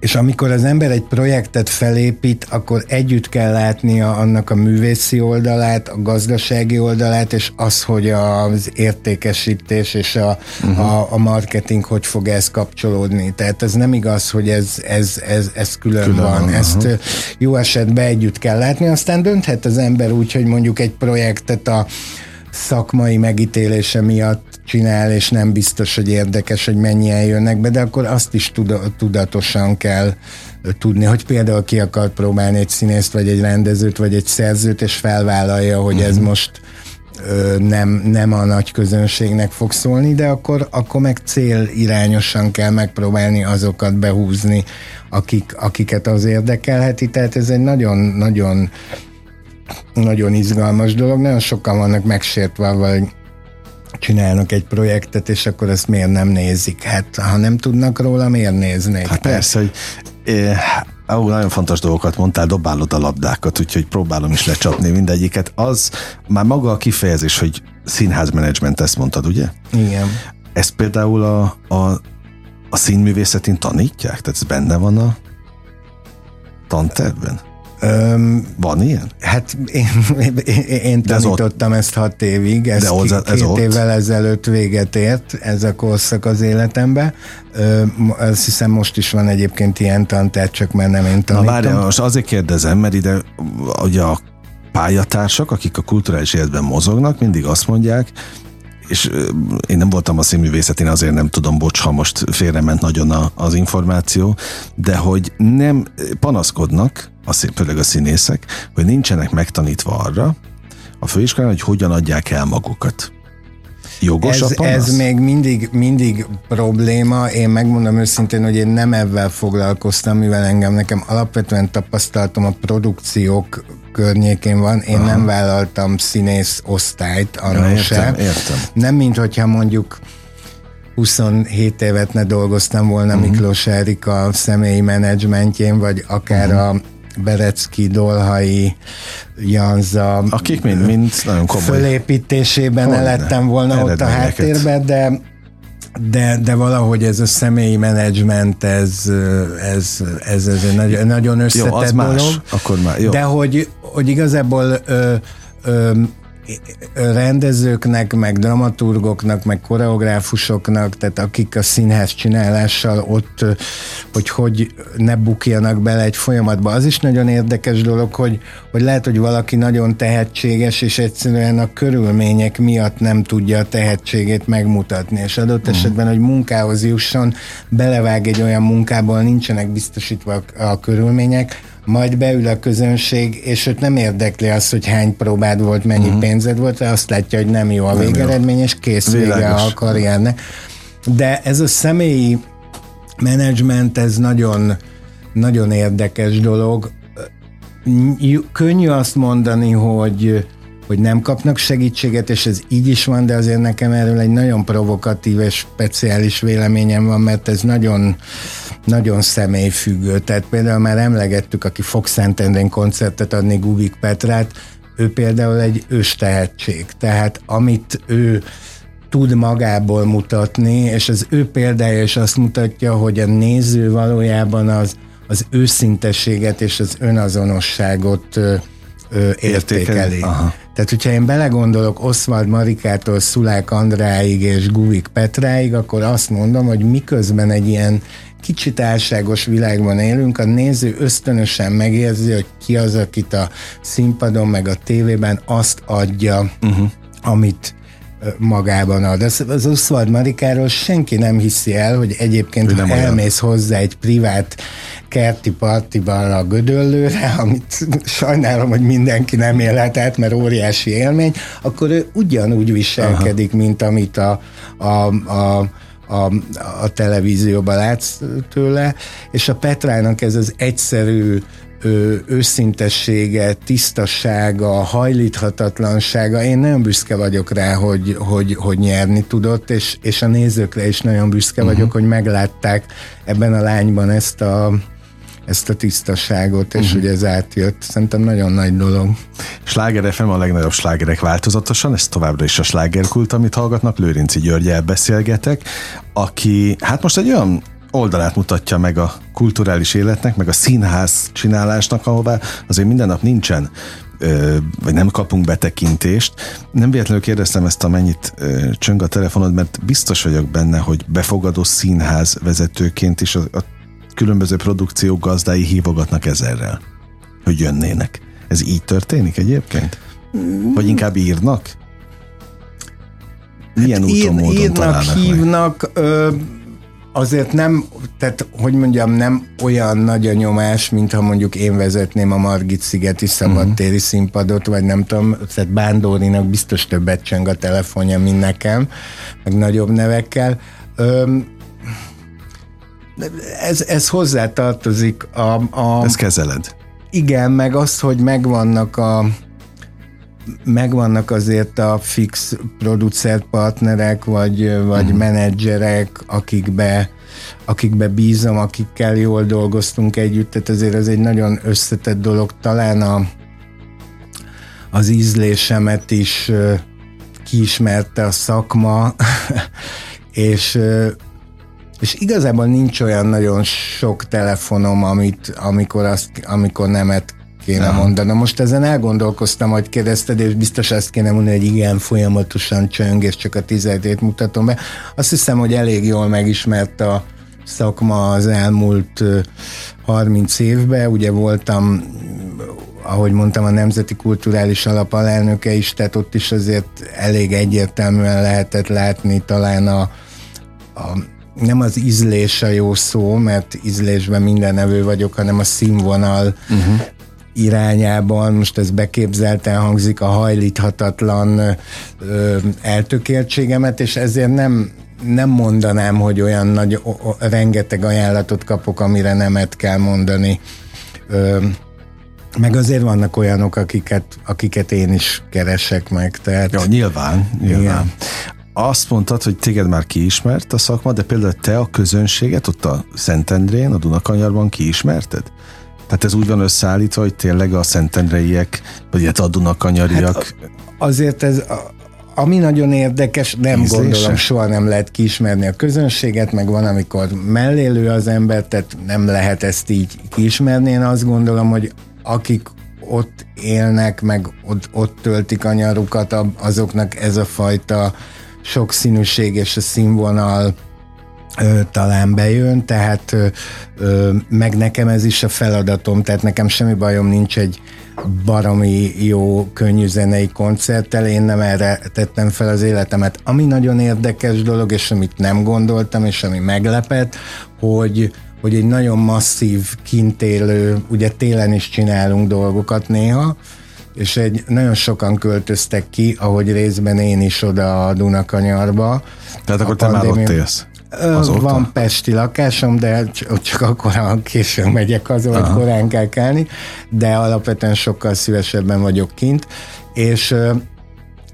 és amikor az ember egy projektet felépít, akkor együtt kell látnia annak a művészi oldalát, a gazdasági oldalát, és az, hogy az értékesítés és a, uh-huh. a, a marketing hogy fog ez kapcsolódni. Tehát ez nem igaz, hogy ez, ez, ez, ez külön, külön van. Uh-huh. Ezt jó esetben együtt kell látni, aztán dönthet az ember úgy, hogy mondjuk egy projektet a szakmai megítélése miatt csinál, és nem biztos, hogy érdekes, hogy mennyien jönnek be, de akkor azt is tudatosan kell tudni, hogy például ki akar próbálni egy színészt, vagy egy rendezőt, vagy egy szerzőt, és felvállalja, hogy ez mhm. most nem, nem a nagy közönségnek fog szólni, de akkor, akkor meg cél irányosan kell megpróbálni azokat behúzni, akik, akiket az érdekelheti, tehát ez egy nagyon-nagyon nagyon izgalmas dolog, nagyon sokan vannak megsértve, vagy csinálnak egy projektet, és akkor ezt miért nem nézik? Hát, ha nem tudnak róla, miért néznék? Hát persze, hogy eh, ó, nagyon fontos dolgokat mondtál, dobálod a labdákat, úgyhogy próbálom is lecsapni mindegyiket. Az már maga a kifejezés, hogy színházmenedzsment, ezt mondtad, ugye? Igen. Ezt például a, a, a színművészetén tanítják? Tehát ez benne van a tantervben? Öm, Van ilyen? Hát én, én, én tanítottam ezt hat évig, ez, de ott, ez két ott? évvel ezelőtt véget ért ez a korszak az életembe. Öm, azt hiszem most is van egyébként ilyen tantár, csak már nem én tanítom. Na várjál, most azért kérdezem, mert ide ugye a pályatársak, akik a kulturális életben mozognak, mindig azt mondják, és én nem voltam a színművészetén, azért nem tudom, bocs, ha most félrement nagyon a, az információ, de hogy nem panaszkodnak, a, főleg a színészek, hogy nincsenek megtanítva arra a főiskolán, hogy hogyan adják el magukat. Jogos ez, a panasz? Ez még mindig, mindig probléma. Én megmondom őszintén, hogy én nem ebben foglalkoztam, mivel engem nekem alapvetően tapasztaltam a produkciók környékén van. Én Aha. nem vállaltam színész osztályt, arra ja, értem, értem. Nem, mint hogyha mondjuk 27 évet ne dolgoztam volna uh-huh. Miklós Erika személyi menedzsmentjén, vagy akár uh-huh. a Berecki, Dolhai, Janza akik mind, mind nagyon komoly fölépítésében elettem volna ott a háttérben, de de, de valahogy ez a személyi menedzsment, ez, ez, ez, ez egy nagyon, nagyon összetett jó, az dolog. Más. Akkor már, jó. De hogy, hogy igazából ö, ö, rendezőknek, meg dramaturgoknak, meg koreográfusoknak, tehát akik a színház csinálással ott, hogy hogy ne bukjanak bele egy folyamatba. Az is nagyon érdekes dolog, hogy, hogy lehet, hogy valaki nagyon tehetséges, és egyszerűen a körülmények miatt nem tudja a tehetségét megmutatni, és adott mm. esetben, hogy munkához jusson, belevág egy olyan munkából, nincsenek biztosítva a, a körülmények, majd beül a közönség, és őt nem érdekli az, hogy hány próbád volt, mennyi uh-huh. pénzed volt, azt látja, hogy nem jó a végeredmény, és kész Világos. vége a karriernek. De ez a személyi menedzsment, ez nagyon, nagyon érdekes dolog. Könnyű azt mondani, hogy hogy nem kapnak segítséget, és ez így is van, de azért nekem erről egy nagyon provokatív és speciális véleményem van, mert ez nagyon, nagyon személyfüggő. Tehát például már emlegettük, aki fog Szentendrén koncertet adni Gubik Petrát, ő például egy őstehetség. Tehát amit ő tud magából mutatni, és az ő példája is azt mutatja, hogy a néző valójában az, az őszintességet és az önazonosságot ö, értékeli. Aha. Tehát, hogyha én belegondolok Oswald Marikától Szulák Andráig és Guvik Petráig, akkor azt mondom, hogy miközben egy ilyen kicsit álságos világban élünk, a néző ösztönösen megérzi, hogy ki az, akit a színpadon meg a tévében azt adja, uh-huh. amit magában ad. Az, az Oswald Marikáról senki nem hiszi el, hogy egyébként ha elmész hozzá egy privát kerti partiban a Gödöllőre, amit sajnálom, hogy mindenki nem élhet át, mert óriási élmény, akkor ő ugyanúgy viselkedik, Aha. mint amit a, a, a a, a televízióban látsz tőle, és a Petrának ez az egyszerű ő, őszintessége, tisztassága, hajlíthatatlansága, én nagyon büszke vagyok rá, hogy, hogy, hogy nyerni tudott, és, és a nézőkre is nagyon büszke uh-huh. vagyok, hogy meglátták ebben a lányban ezt a, ezt a tisztaságot, és uh-huh. hogy ez átjött. Szerintem nagyon nagy dolog. Sláger FM a legnagyobb slágerek változatosan, ez továbbra is a slágerkult, amit hallgatnak. Lőrinci Györgyel beszélgetek, aki hát most egy olyan oldalát mutatja meg a kulturális életnek, meg a színház csinálásnak, ahová azért minden nap nincsen vagy nem kapunk betekintést. Nem véletlenül kérdeztem ezt a mennyit csöng a telefonod, mert biztos vagyok benne, hogy befogadó színház vezetőként is a, a különböző produkciók gazdái hívogatnak ezerrel, hogy jönnének. Ez így történik egyébként? Vagy inkább írnak? Milyen hát úton, ír, módon írnak, hívnak, ö, azért nem, tehát hogy mondjam, nem olyan nagy a nyomás, mint ha mondjuk én vezetném a Margit szigeti szabadtéri uh-huh. színpadot, vagy nem tudom, tehát Bándórinak biztos többet cseng a telefonja, mint nekem, meg nagyobb nevekkel. Ö, ez, ez hozzá tartozik a, a... Ez kezeled. Igen, meg az, hogy megvannak a megvannak azért a fix producer partnerek, vagy, vagy uh-huh. menedzserek, akikbe, akikbe bízom, akikkel jól dolgoztunk együtt, tehát azért ez egy nagyon összetett dolog. Talán a, az ízlésemet is kiismerte a szakma, és és igazából nincs olyan nagyon sok telefonom, amit, amikor, azt, amikor nemet kéne ja. mondanom. Most ezen elgondolkoztam, hogy kérdezted, és biztos ezt kéne mondani, hogy igen, folyamatosan csöng, és csak a tizedét mutatom be. Azt hiszem, hogy elég jól megismert a szakma az elmúlt 30 évben. Ugye voltam ahogy mondtam, a Nemzeti Kulturális Alap alelnöke is, tehát ott is azért elég egyértelműen lehetett látni talán a, a nem az ízlés a jó szó, mert ízlésben minden nevő vagyok, hanem a színvonal uh-huh irányában, most ez beképzelten hangzik, a hajlíthatatlan ö, eltökéltségemet, és ezért nem, nem mondanám, hogy olyan nagy, o, o, rengeteg ajánlatot kapok, amire nemet kell mondani. Ö, meg azért vannak olyanok, akiket, akiket én is keresek meg. Tehát, ja, nyilván, nyilván. Igen. Azt mondtad, hogy téged már kiismert a szakma, de például te a közönséget ott a Szentendrén, a Dunakanyarban kiismerted? Tehát ez úgy van összeállítva, hogy tényleg a szentendreiek, vagy a Dunakanyariak... Hát azért ez, ami nagyon érdekes, nem Ízlése? gondolom, soha nem lehet kiismerni a közönséget, meg van, amikor mellélő az ember, tehát nem lehet ezt így kiismerni. Én azt gondolom, hogy akik ott élnek, meg ott, ott töltik a nyarukat, azoknak ez a fajta sokszínűség és a színvonal ö, talán bejön, tehát ö, meg nekem ez is a feladatom, tehát nekem semmi bajom nincs egy baromi jó, könnyű zenei koncerttel, én nem erre tettem fel az életemet. Ami nagyon érdekes dolog, és amit nem gondoltam, és ami meglepett, hogy hogy egy nagyon masszív, kintélő, ugye télen is csinálunk dolgokat néha, és egy nagyon sokan költöztek ki, ahogy részben én is oda a Dunakanyarba. Tehát akkor te már ott élsz? Azóta? Van pesti lakásom, de csak akkor, ha későn megyek haza, vagy korán kell kelni, de alapvetően sokkal szívesebben vagyok kint, és,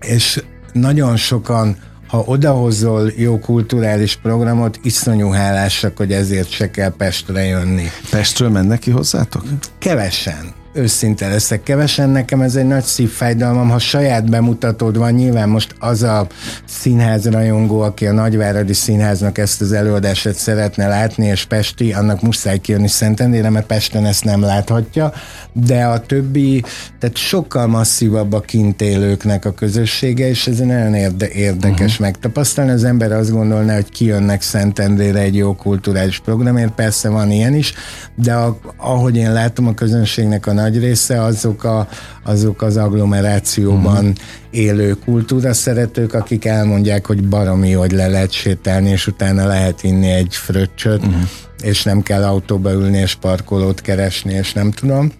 és nagyon sokan ha odahozol jó kulturális programot, iszonyú hálásak, hogy ezért se kell Pestre jönni. Pestről mennek ki hozzátok? Kevesen őszinte leszek kevesen, nekem ez egy nagy szívfájdalmam, ha saját bemutatod van, nyilván most az a színház rajongó, aki a Nagyváradi Színháznak ezt az előadását szeretne látni, és Pesti, annak muszáj kijönni Szentendére, mert Pesten ezt nem láthatja, de a többi, tehát sokkal masszívabb a kint élőknek a közössége, és ez nagyon érde, érdekes uh-huh. megtapasztalni. Az ember azt gondolná, hogy kijönnek Szentendrére egy jó kulturális programért, persze van ilyen is, de a, ahogy én látom a közönségnek a nagy része, azok, a, azok az agglomerációban uh-huh. élő kultúra szeretők, akik elmondják, hogy baromi, hogy le lehet sétálni, és utána lehet inni egy fröccsöt, uh-huh. és nem kell autóba ülni, és parkolót keresni, és nem tudom.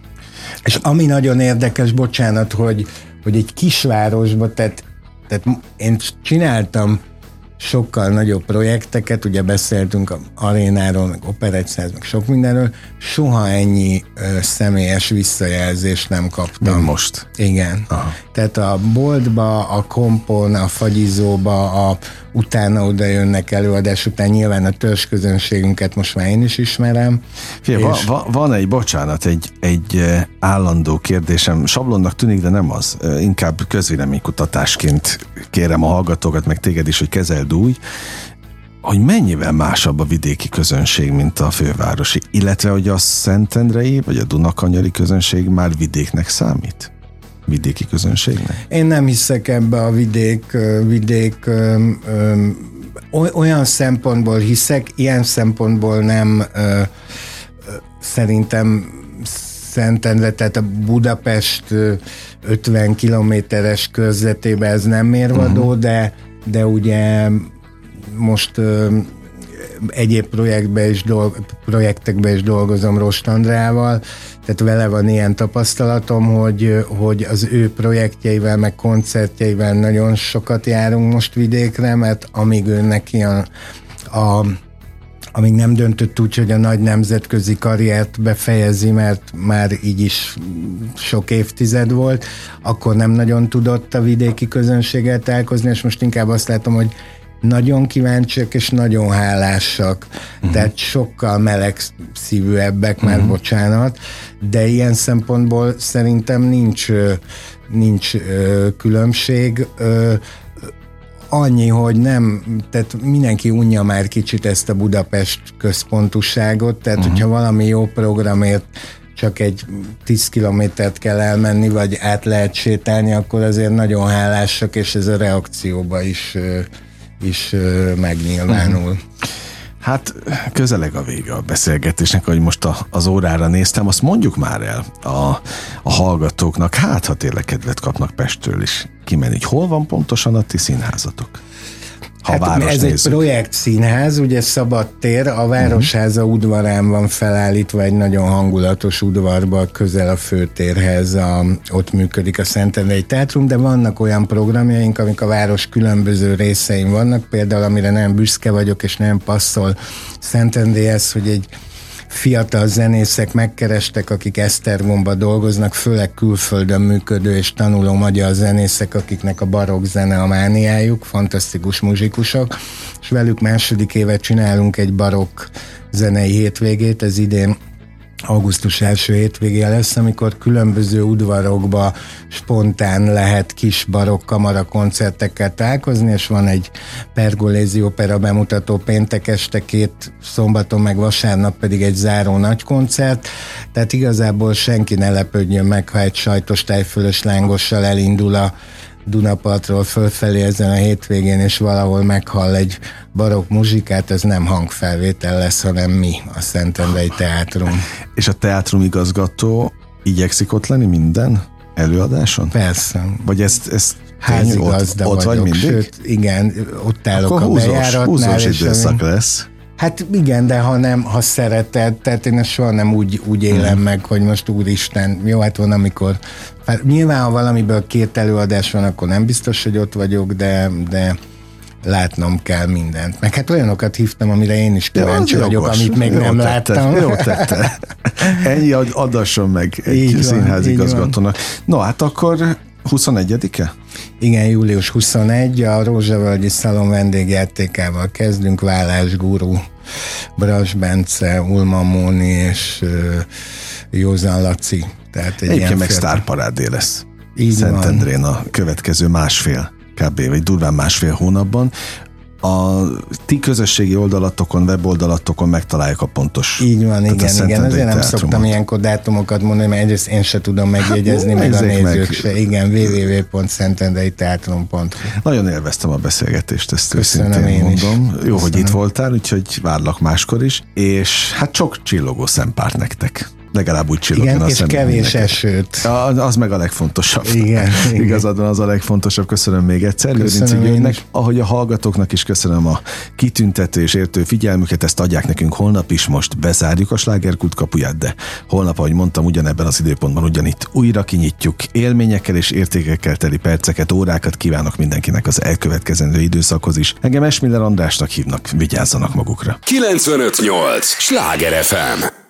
És ami nagyon érdekes, bocsánat, hogy, hogy egy kisvárosba, tehát, tehát én csináltam sokkal nagyobb projekteket, ugye beszéltünk a arénáról, meg operetszáz, meg sok mindenről, soha ennyi ö, személyes visszajelzést nem kaptam. Mint most. Igen. Aha. Tehát a boltba, a kompon, a fagyizóba, a utána oda jönnek előadás után, nyilván a közönségünket most már én is ismerem. Fie, és... va, va, van egy, bocsánat, egy, egy állandó kérdésem, sablonnak tűnik, de nem az, inkább közvéleménykutatásként kérem a hallgatókat, meg téged is, hogy kezeld úgy, hogy mennyivel másabb a vidéki közönség, mint a fővárosi, illetve hogy a Szentendrei vagy a Dunakanyari közönség már vidéknek számít? Vidéki közönségnek? Én nem hiszek ebbe a vidék, vidék olyan szempontból hiszek, ilyen szempontból nem szerintem Szentendre, tehát a Budapest 50 kilométeres körzetében ez nem mérvadó, uh-huh. de, de ugye most egyéb projektbe is dolg, projektekbe is dolgozom Rost Andrával, tehát vele van ilyen tapasztalatom, hogy, hogy az ő projektjeivel, meg koncertjeivel nagyon sokat járunk most vidékre, mert amíg ő neki a, a amíg nem döntött úgy, hogy a nagy nemzetközi karriert befejezi, mert már így is sok évtized volt, akkor nem nagyon tudott a vidéki közönséget találkozni, és most inkább azt látom, hogy nagyon kíváncsiak és nagyon hálásak, uh-huh. tehát sokkal meleg szívűebbek, uh-huh. már bocsánat, de ilyen szempontból szerintem nincs, nincs különbség annyi, hogy nem, tehát mindenki unja már kicsit ezt a Budapest központusságot, tehát uh-huh. hogyha valami jó programért csak egy 10 kilométert kell elmenni, vagy át lehet sétálni, akkor azért nagyon hálásak, és ez a reakcióba is, is megnyilvánul. Uh-huh. Hát közeleg a vége a beszélgetésnek, hogy most a, az órára néztem, azt mondjuk már el a, a hallgatóknak, hát ha tényleg kedvet kapnak Pestről is kimenni, hol van pontosan a ti színházatok? Ha hát ez nézzük. egy projekt színház, ugye szabad tér, a Városháza uh-huh. udvarán van felállítva egy nagyon hangulatos udvarba, közel a főtérhez, a, ott működik a Szentendrei Teátrum, de vannak olyan programjaink, amik a város különböző részein vannak, például amire nem büszke vagyok, és nem passzol Szentendréhez, hogy egy fiatal zenészek megkerestek, akik Esztergomba dolgoznak, főleg külföldön működő és tanuló magyar zenészek, akiknek a barokk zene a mániájuk, fantasztikus muzsikusok, és velük második évet csinálunk egy barokk zenei hétvégét, ez idén augusztus első hétvégé lesz, amikor különböző udvarokba spontán lehet kis barokk kamara koncertekkel találkozni, és van egy Pergolézi opera bemutató péntek este, két szombaton meg vasárnap pedig egy záró nagy koncert, tehát igazából senki ne lepődjön meg, ha egy sajtos tájfölös lángossal elindul a Dunapartról fölfelé ezen a hétvégén, és valahol meghall egy barokk muzsikát, ez nem hangfelvétel lesz, hanem mi, a Szentendrei Teátrum. És a teátrum igazgató igyekszik ott lenni minden előadáson? Persze. Vagy ezt, ezt házigazda ott, ott vagyok, vagy mindig? sőt, igen, ott állok Akkor a húzós, bejáratnál. Húzós időszak ami... lesz. Hát igen, de ha nem, ha szereted, tehát én ezt soha nem úgy, úgy élem mm. meg, hogy most úristen, jó, hát van, amikor hát nyilván, ha valamiből két előadás van, akkor nem biztos, hogy ott vagyok, de, de látnom kell mindent. Meg hát olyanokat hívtam, amire én is kíváncsi ja, vagyok, jogos. amit még jó nem tette, láttam. Jó tette. Ennyi, adasson meg egy színházigazgatónak. No, hát akkor 21-e? Igen, július 21, a Rózsavölgyi Szalon vendégjátékával kezdünk, Vállás Guru, Bras Bence, Ulma Móni és Józan Laci. Tehát egy Egyébként meg sztárparádé lesz. Így Szentendrén a következő másfél kb. vagy durván másfél hónapban a ti közösségi oldalatokon, weboldalatokon megtaláljuk a pontos. Így van, igen, igen. Azért nem szoktam ilyenkor dátumokat mondani, mert egyrészt én se tudom megjegyezni, hát, meg a nézők meg. se. Igen, www.szentendreiteátrum.hu Nagyon élveztem a beszélgetést, ezt Köszönöm őszintén én mondom. Is. Jó, Köszönöm. hogy itt voltál, úgyhogy várlak máskor is, és hát sok csillogó szempárt nektek legalább úgy csillogjon igen, a és kevés esőt. Az meg a legfontosabb. Igen, Igazad van, az a legfontosabb. Köszönöm még egyszer. Köszönöm ahogy a hallgatóknak is köszönöm a kitüntető és értő figyelmüket, ezt adják nekünk holnap is, most bezárjuk a slágerkult kapuját, de holnap, ahogy mondtam, ugyanebben az időpontban ugyanitt újra kinyitjuk. Élményekkel és értékekkel teli perceket, órákat kívánok mindenkinek az elkövetkezendő időszakhoz is. Engem Esmiller Andrásnak hívnak, vigyázzanak magukra. 958! Sláger FM!